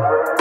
Bye.